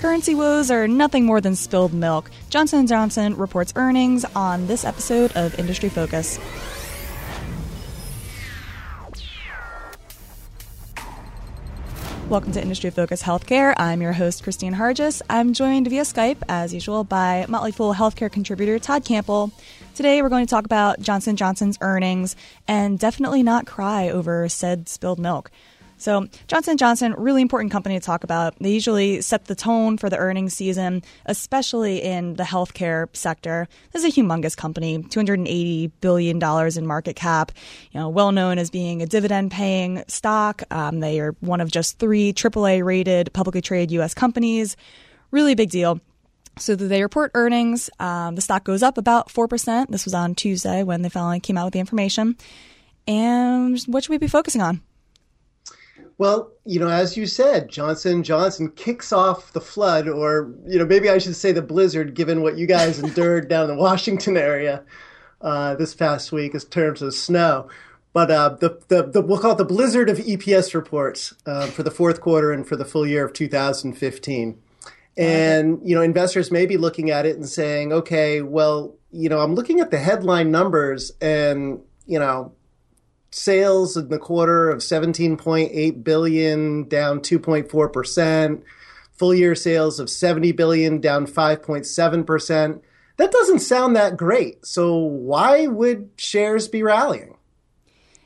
currency woes are nothing more than spilled milk. Johnson & Johnson reports earnings on this episode of Industry Focus. Welcome to Industry Focus Healthcare. I'm your host, Kristine Harjes. I'm joined via Skype, as usual, by Motley Fool healthcare contributor Todd Campbell. Today, we're going to talk about Johnson Johnson's earnings and definitely not cry over said spilled milk. So Johnson Johnson, really important company to talk about. They usually set the tone for the earnings season, especially in the healthcare sector. This is a humongous company, 280 billion dollars in market cap. You know, well known as being a dividend-paying stock. Um, they are one of just three AAA rated publicly traded U.S. companies. Really big deal. So they report earnings. Um, the stock goes up about 4%. This was on Tuesday when they finally came out with the information. And what should we be focusing on? Well, you know, as you said, Johnson Johnson kicks off the flood, or you know, maybe I should say the blizzard, given what you guys endured down in the Washington area uh, this past week in terms of snow. But uh, the, the, the we'll call it the blizzard of EPS reports uh, for the fourth quarter and for the full year of 2015. And you know, investors may be looking at it and saying, okay, well, you know, I'm looking at the headline numbers, and you know, sales in the quarter of 17.8 billion down 2.4% full year sales of 70 billion down 5.7% that doesn't sound that great. So why would shares be rallying?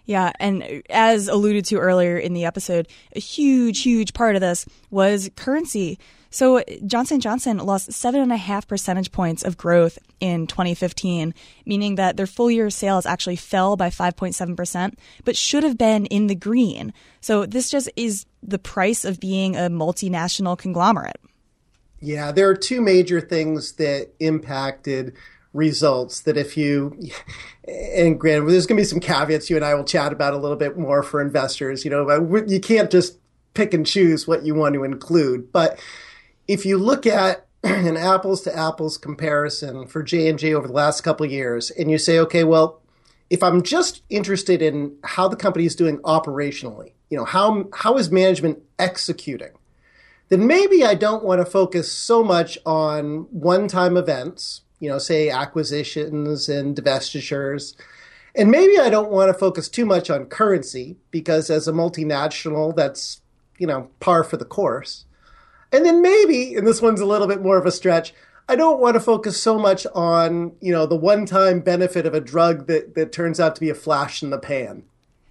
Yeah, and as alluded to earlier in the episode, a huge, huge part of this was currency. So Johnson Johnson lost seven and a half percentage points of growth in 2015, meaning that their full year sales actually fell by 5.7 percent, but should have been in the green. So this just is the price of being a multinational conglomerate. Yeah, there are two major things that impacted results that if you and granted there's going to be some caveats you and I will chat about a little bit more for investors you know you can't just pick and choose what you want to include but if you look at an apples to apples comparison for J&J over the last couple years and you say okay well if I'm just interested in how the company is doing operationally you know how how is management executing then maybe I don't want to focus so much on one-time events you know say acquisitions and divestitures. And maybe I don't want to focus too much on currency because as a multinational that's you know par for the course and then maybe, and this one's a little bit more of a stretch, I don't want to focus so much on, you know, the one-time benefit of a drug that, that turns out to be a flash in the pan.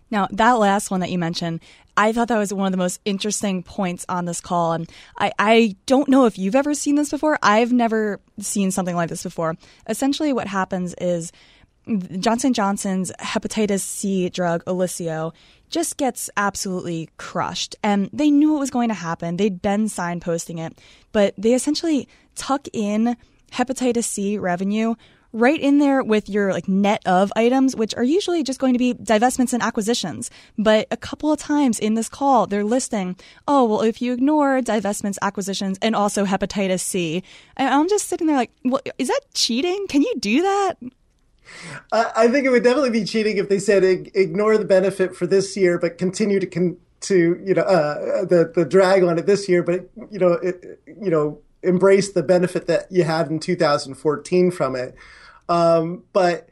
Now, that last one that you mentioned, I thought that was one of the most interesting points on this call. And I, I don't know if you've ever seen this before. I've never seen something like this before. Essentially, what happens is Johnson Johnson's hepatitis C drug Olysio just gets absolutely crushed. And they knew it was going to happen. They'd been signposting it, but they essentially tuck in hepatitis C revenue right in there with your like net of items, which are usually just going to be divestments and acquisitions. But a couple of times in this call, they're listing, oh, well, if you ignore divestments, acquisitions, and also hepatitis C, I'm just sitting there like, well, is that cheating? Can you do that? I think it would definitely be cheating if they said ignore the benefit for this year, but continue to con- to you know uh, the the drag on it this year, but you know it, you know embrace the benefit that you had in 2014 from it. Um, but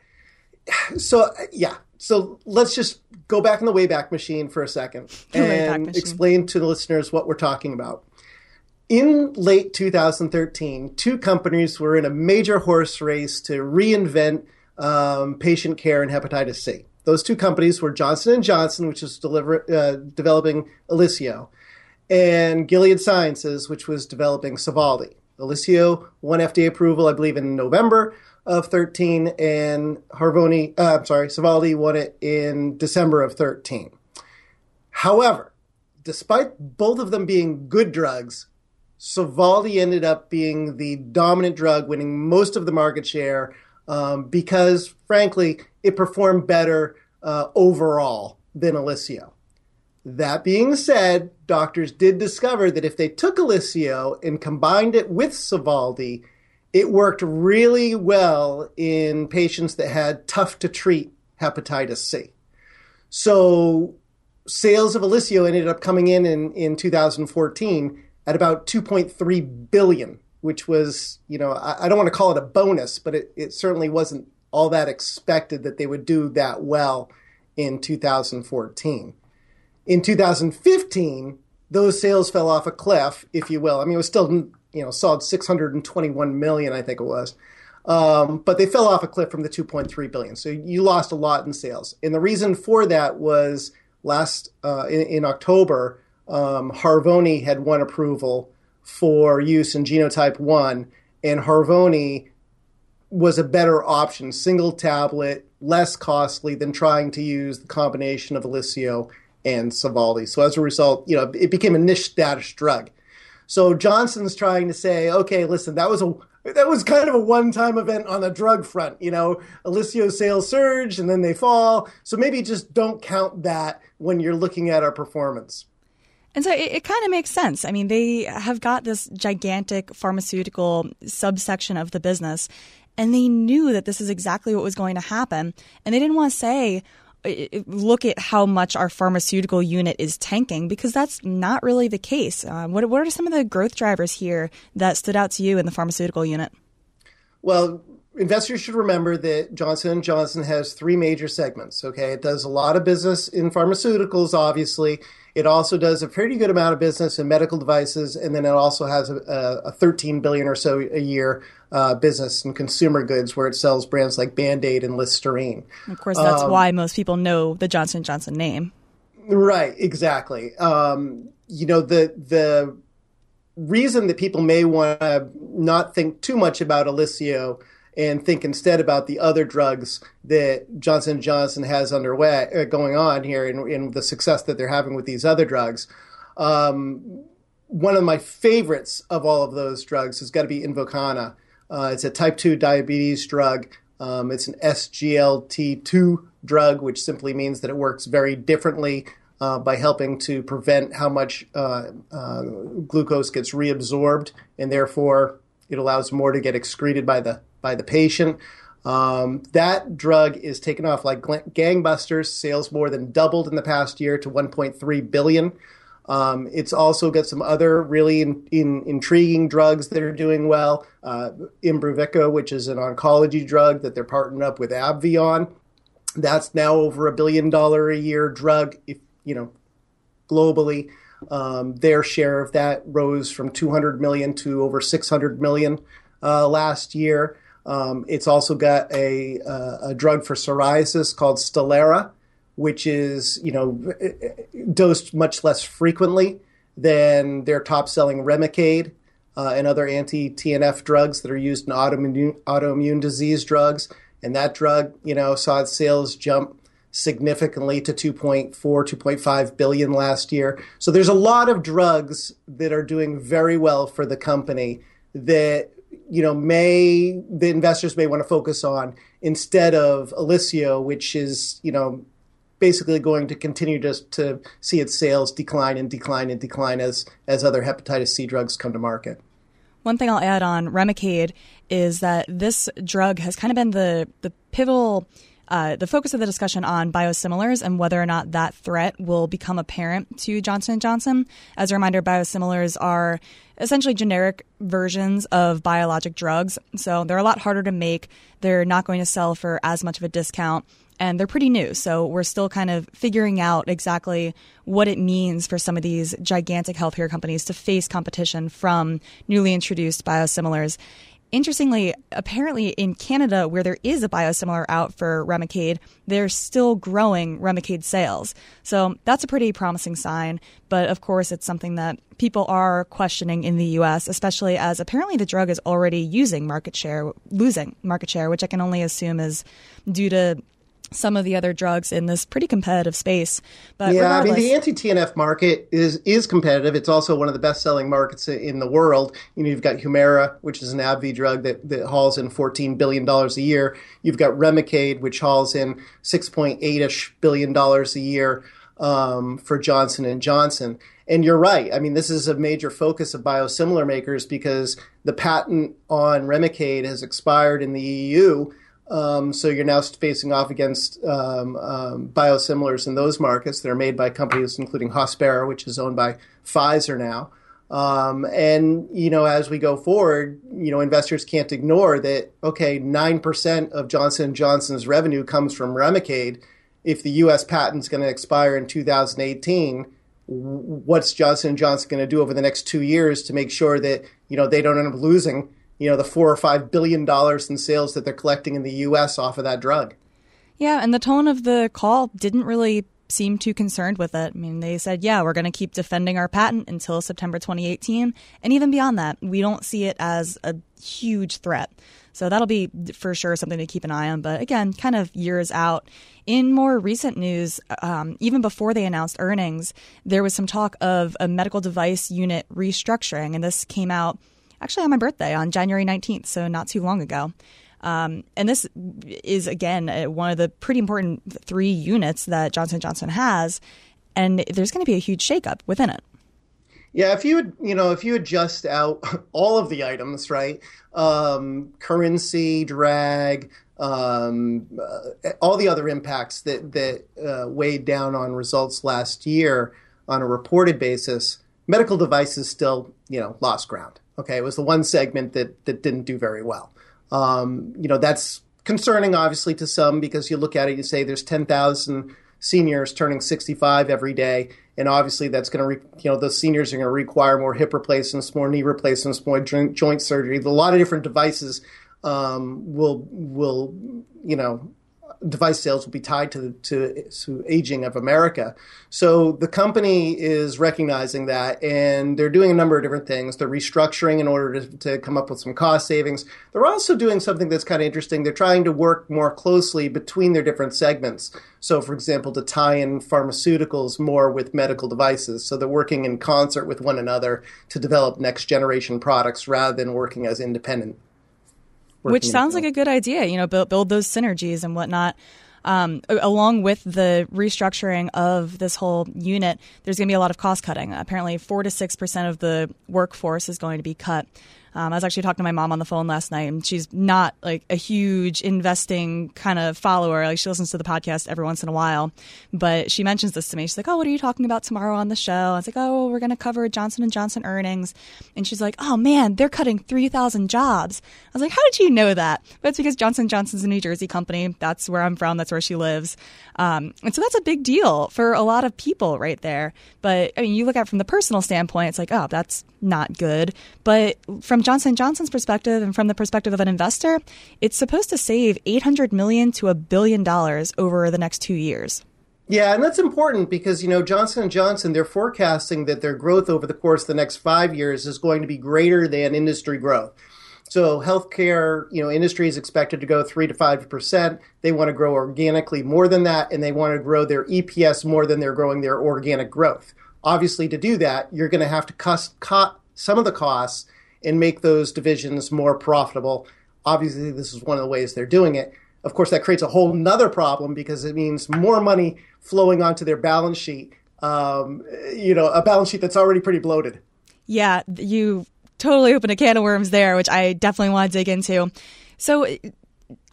so yeah, so let's just go back in the Wayback Machine for a second and explain to the listeners what we're talking about. In late 2013, two companies were in a major horse race to reinvent um, patient care and hepatitis C. Those two companies were Johnson and Johnson, which is deliver, uh, developing Olysio, and Gilead Sciences, which was developing Sovaldi. Olysio won FDA approval, I believe, in November of 13, and Harvoni, uh, I'm sorry, Sovaldi won it in December of 13. However, despite both of them being good drugs, Sovaldi ended up being the dominant drug, winning most of the market share um, because, frankly, it performed better uh, overall than Olysio. That being said, doctors did discover that if they took Olysio and combined it with Sovaldi, it worked really well in patients that had tough to treat hepatitis C. So sales of Olysio ended up coming in, in in 2014 at about 2.3 billion, which was, you know, I, I don't want to call it a bonus, but it, it certainly wasn't all that expected that they would do that well in 2014. In 2015, those sales fell off a cliff, if you will. I mean, it was still, you know, solid 621 million, I think it was. Um, but they fell off a cliff from the 2.3 billion. So you lost a lot in sales. And the reason for that was last uh, in, in, October, um, Harvoni had won approval for use in genotype 1, and Harvoni was a better option, single tablet, less costly than trying to use the combination of Olysio and Sovaldi. So as a result, you know, it became a niche status drug. So Johnson's trying to say, okay, listen, that was a that was kind of a one-time event on the drug front. You know, Olysio sales surge and then they fall. So maybe just don't count that when you're looking at our performance. And so it, it kind of makes sense. I mean, they have got this gigantic pharmaceutical subsection of the business, and they knew that this is exactly what was going to happen. And they didn't want to say, look at how much our pharmaceutical unit is tanking because that's not really the case. Uh, what, what are some of the growth drivers here that stood out to you in the pharmaceutical unit? Well, investors should remember that Johnson & Johnson has three major segments, okay? It does a lot of business in pharmaceuticals obviously. It also does a pretty good amount of business in medical devices and then it also has a, a 13 billion or so a year uh, business in consumer goods where it sells brands like Band-Aid and Listerine. Of course, that's um, why most people know the Johnson & Johnson name. Right, exactly. Um, you know, the the reason that people may want to not think too much about Olysio and think instead about the other drugs that Johnson and Johnson has underway uh, going on here and, the success that they're having with these other drugs. Um, one of my favorites of all of those drugs has got to be Invokana. Uh, it's a type 2 diabetes drug. Um, it's an SGLT2 drug, which simply means that it works very differently uh, by helping to prevent how much uh, uh glucose gets reabsorbed, and therefore it allows more to get excreted by the by the patient. Um, that drug is taken off like gangbusters. Sales more than doubled in the past year to 1.3 billion. Um, it's also got some other really in, in, intriguing drugs that are doing well. Uh, Imbruvica, which is an oncology drug that they're partnering up with AbbVie on. That's now over a billion dollar a year drug, if you know, globally. Um, their share of that rose from 200 million to over 600 million uh, last year. Um, it's also got a, uh, a drug for psoriasis called Stelara, which is you know dosed much less frequently than their top selling Remicade uh, and other anti TNF drugs that are used in autoimmune, autoimmune disease drugs. And that drug, you know, saw its sales jump significantly to 2.4, 2.5 billion last year. So there's a lot of drugs that are doing very well for the company that you know may the investors may want to focus on instead of Olysio, which is you know basically going to continue just to see its sales decline and decline and decline as as other hepatitis C drugs come to market. One thing I'll add on Remicade is that this drug has kind of been the the pivotal uh, the focus of the discussion on biosimilars and whether or not that threat will become apparent to Johnson & Johnson. As a reminder, biosimilars are essentially generic versions of biologic drugs, so they're a lot harder to make. They're not going to sell for as much of a discount and they're pretty new. So we're still kind of figuring out exactly what it means for some of these gigantic healthcare companies to face competition from newly introduced biosimilars. Interestingly, apparently in Canada, where there is a biosimilar out for Remicade, they're still growing Remicade sales. So that's a pretty promising sign. But of course, it's something that people are questioning in the US, especially as apparently the drug is already using market share, losing market share, which I can only assume is due to some of the other drugs in this pretty competitive space. But yeah, I mean the anti TNF market is is competitive. It's also one of the best selling markets in the world. You know, you've got Humira, which is an AbbVie drug that, that hauls in fourteen billion dollars a year. You've got Remicade, which hauls in six point eight ish billion dollars a year um, for Johnson and Johnson. And you're right. I mean, this is a major focus of biosimilar makers because the patent on Remicade has expired in the EU um, so you're now facing off against um, um, biosimilars in those markets that are made by companies including Hospira, which is owned by Pfizer now. Um, and you know, as we go forward, you know, investors can't ignore that. Okay, nine percent of Johnson Johnson's revenue comes from Remicade. If the U.S. patent's going to expire in 2018, what's Johnson Johnson going to do over the next two years to make sure that you know they don't end up losing you know the four or five billion dollars in sales that they're collecting in the U.S. off of that drug? Yeah, and the tone of the call didn't really seem too concerned with it. I mean, they said, yeah, we're going to keep defending our patent until September 2018. And even beyond that, we don't see it as a huge threat. So that'll be for sure something to keep an eye on. But again, kind of years out. In more recent news, um, even before they announced earnings, there was some talk of a medical device unit restructuring. And this came out actually on my birthday on January 19th, so not too long ago. Um, and this is again uh, one of the pretty important three units that Johnson Johnson has, and there's going to be a huge shakeup within it. Yeah, if you would, you know, if you adjust out all of the items, right? Um, currency, drag, um, uh, all the other impacts that that uh, weighed down on results last year on a reported basis, medical devices still, you know, lost ground. Okay, it was the one segment that that didn't do very well. Um, you know, that's concerning, obviously, to some because you look at it, you say there's 10,000 seniors turning 65 every day. And obviously, that's going to, re- you know, those seniors are going to require more hip replacements, more knee replacements, more joint, surgery. A lot of different devices um, will, will, you know, device sales will be tied to, to, to aging of America. So the company is recognizing that, and they're doing a number of different things. They're restructuring in order to, to come up with some cost savings. They're also doing something that's kind of interesting. They're trying to work more closely between their different segments. So, for example, to tie in pharmaceuticals more with medical devices. So they're working in concert with one another to develop next generation products rather than working as independent which sounds like a good idea. You know, build build those synergies and whatnot. Um, along with the restructuring of this whole unit, there's going to be a lot of cost cutting. Apparently, four to six percent of the workforce is going to be cut. Um, I was actually talking to my mom on the phone last night, and she's not like a huge investing kind of follower. Like she listens to the podcast every once in a while, but she mentions this to me. She's like, "Oh, what are you talking about tomorrow on the show?" I was like, "Oh, we're going to cover Johnson and Johnson earnings," and she's like, "Oh man, they're cutting three thousand jobs." I was like, "How did you know that?" But it's because Johnson Johnson's a New Jersey company. That's where I'm from. That's where she lives, um, and so that's a big deal for a lot of people right there. But I mean, you look at it from the personal standpoint, it's like, oh, that's not good. But from Johnson Johnson's perspective and from the perspective of an investor, it's supposed to save 800 million to a billion dollars over the next 2 years. Yeah, and that's important because you know Johnson and Johnson they're forecasting that their growth over the course of the next 5 years is going to be greater than industry growth. So healthcare, you know, industry is expected to go three to five percent. They want to grow organically more than that, and they want to grow their EPS more than they're growing their organic growth. Obviously, to do that, you're going to have to cut some of the costs and make those divisions more profitable. Obviously, this is one of the ways they're doing it. Of course, that creates a whole nother problem because it means more money flowing onto their balance sheet. Um, you know, a balance sheet that's already pretty bloated. Yeah, you totally opened a can of worms there, which I definitely want to dig into. So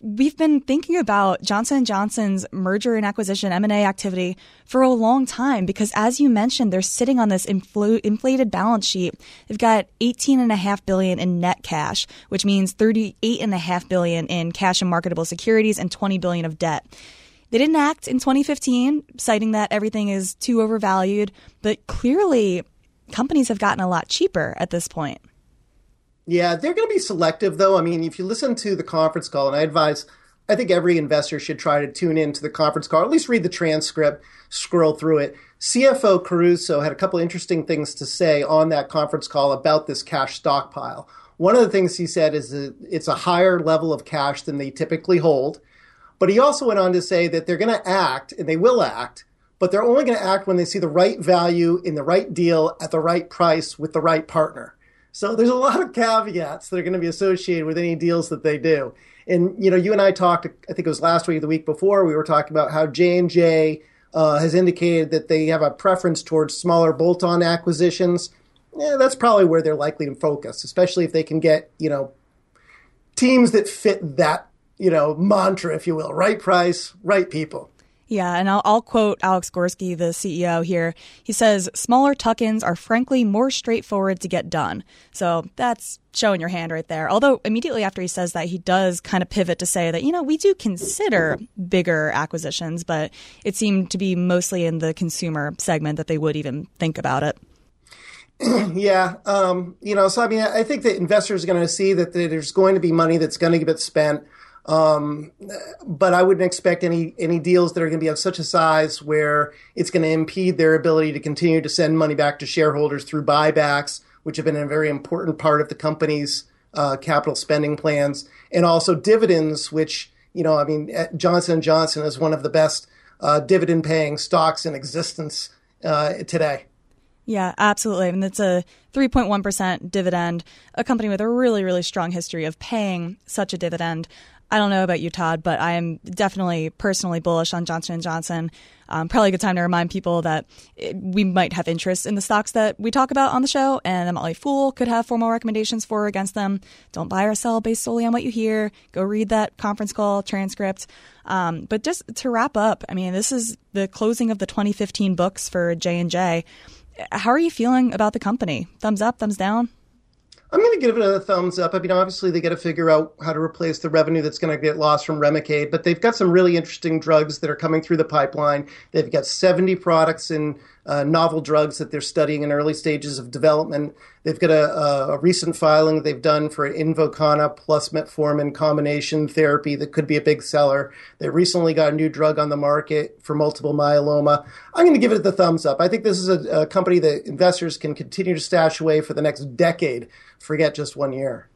we've been thinking about Johnson & Johnson's merger and acquisition M&A activity for a long time because as you mentioned they're sitting on this infl- inflated balance sheet. They've got 18.5 billion in net cash, which means 38.5 billion in cash and marketable securities and 20 billion of debt. They didn't act in 2015 citing that everything is too overvalued, but clearly companies have gotten a lot cheaper at this point. Yeah, they're going to be selective, though. I mean, if you listen to the conference call, and I advise, I think every investor should try to tune in to the conference call, at least read the transcript, scroll through it. CFO Caruso had a couple interesting things to say on that conference call about this cash stockpile. One of the things he said is that it's a higher level of cash than they typically hold. But he also went on to say that they're going to act, and they will act, but they're only going to act when they see the right value in the right deal at the right price with the right partner. So there's a lot of caveats that are going to be associated with any deals that they do. And you know, you and I talked. I think it was last week, the week before, we were talking about how J and J uh, has indicated that they have a preference towards smaller bolt-on acquisitions. Yeah, that's probably where they're likely to focus, especially if they can get you know teams that fit that you know mantra, if you will, right price, right people. Yeah, and I'll, I'll, quote Alex Gorsky, the CEO here. He says, smaller tuck ins are frankly more straightforward to get done. So that's showing your hand right there. Although immediately after he says that, he does kind of pivot to say that, you know, we do consider bigger acquisitions, but it seemed to be mostly in the consumer segment that they would even think about it. yeah, um, you know, so I mean, I think that investors are going to see that there's going to be money that's going to get spent um, but I wouldn't expect any any deals that are going to be of such a size where it's going to impede their ability to continue to send money back to shareholders through buybacks, which have been a very important part of the company's uh, capital spending plans, and also dividends, which you know, I mean, Johnson Johnson is one of the best uh, dividend paying stocks in existence uh, today. Yeah, absolutely. Mean, it's a 3.1% dividend, a company with a really, really strong history of paying such a dividend. I don't know about you, Todd, but I am definitely personally bullish on Johnson and Johnson. Um, probably a good time to remind people that it, we might have interest in the stocks that we talk about on the show, and the Motley Fool could have formal recommendations for or against them. Don't buy or sell based solely on what you hear. Go read that conference call transcript. Um, but just to wrap up, I mean, this is the closing of the 2015 books for J and J. How are you feeling about the company? Thumbs up, thumbs down? I'm going to give it a thumbs up. I mean, obviously they got to figure out how to replace the revenue that's going to get lost from Remicade, but they've got some really interesting drugs that are coming through the pipeline. They've got 70 products in uh, novel drugs that they're studying in early stages of development. They've got a, a recent filing they've done for Invokana plus metformin combination therapy that could be a big seller. They recently got a new drug on the market for multiple myeloma. I'm going to give it the thumbs up. I think this is a, a company that investors can continue to stash away for the next decade. Forget just one year.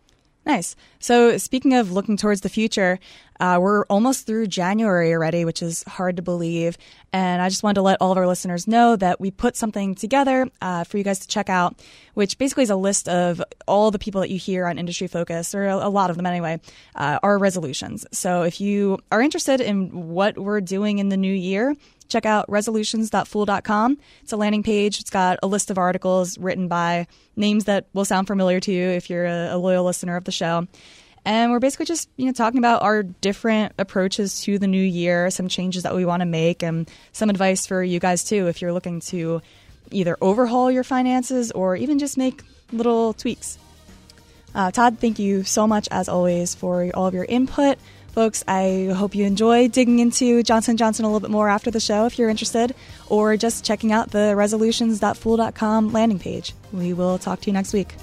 Nice. So, speaking of looking towards the future, uh, we're almost through January already, which is hard to believe. And I just wanted to let all of our listeners know that we put something together uh, for you guys to check out, which basically is a list of all the people that you hear on Industry Focus, or a, lot of them anyway, uh, resolutions. So, if you are interested in what we're doing in the new year, check out resolutions.fool.com. It's a landing page. It's got a list of articles written by names that will sound familiar to you if you're a, loyal listener of the show. And we're basically just, you know, talking about our different approaches to the new year, some changes that we want to make, and some advice for you guys too if you're looking to either overhaul your finances or even just make little tweaks. Uh, Todd, thank you so much as always for all of your input. Folks, I hope you enjoy digging into Johnson Johnson a little bit more after the show if you're interested, or just checking out the resolutions.fool.com landing page. We will talk to you next week.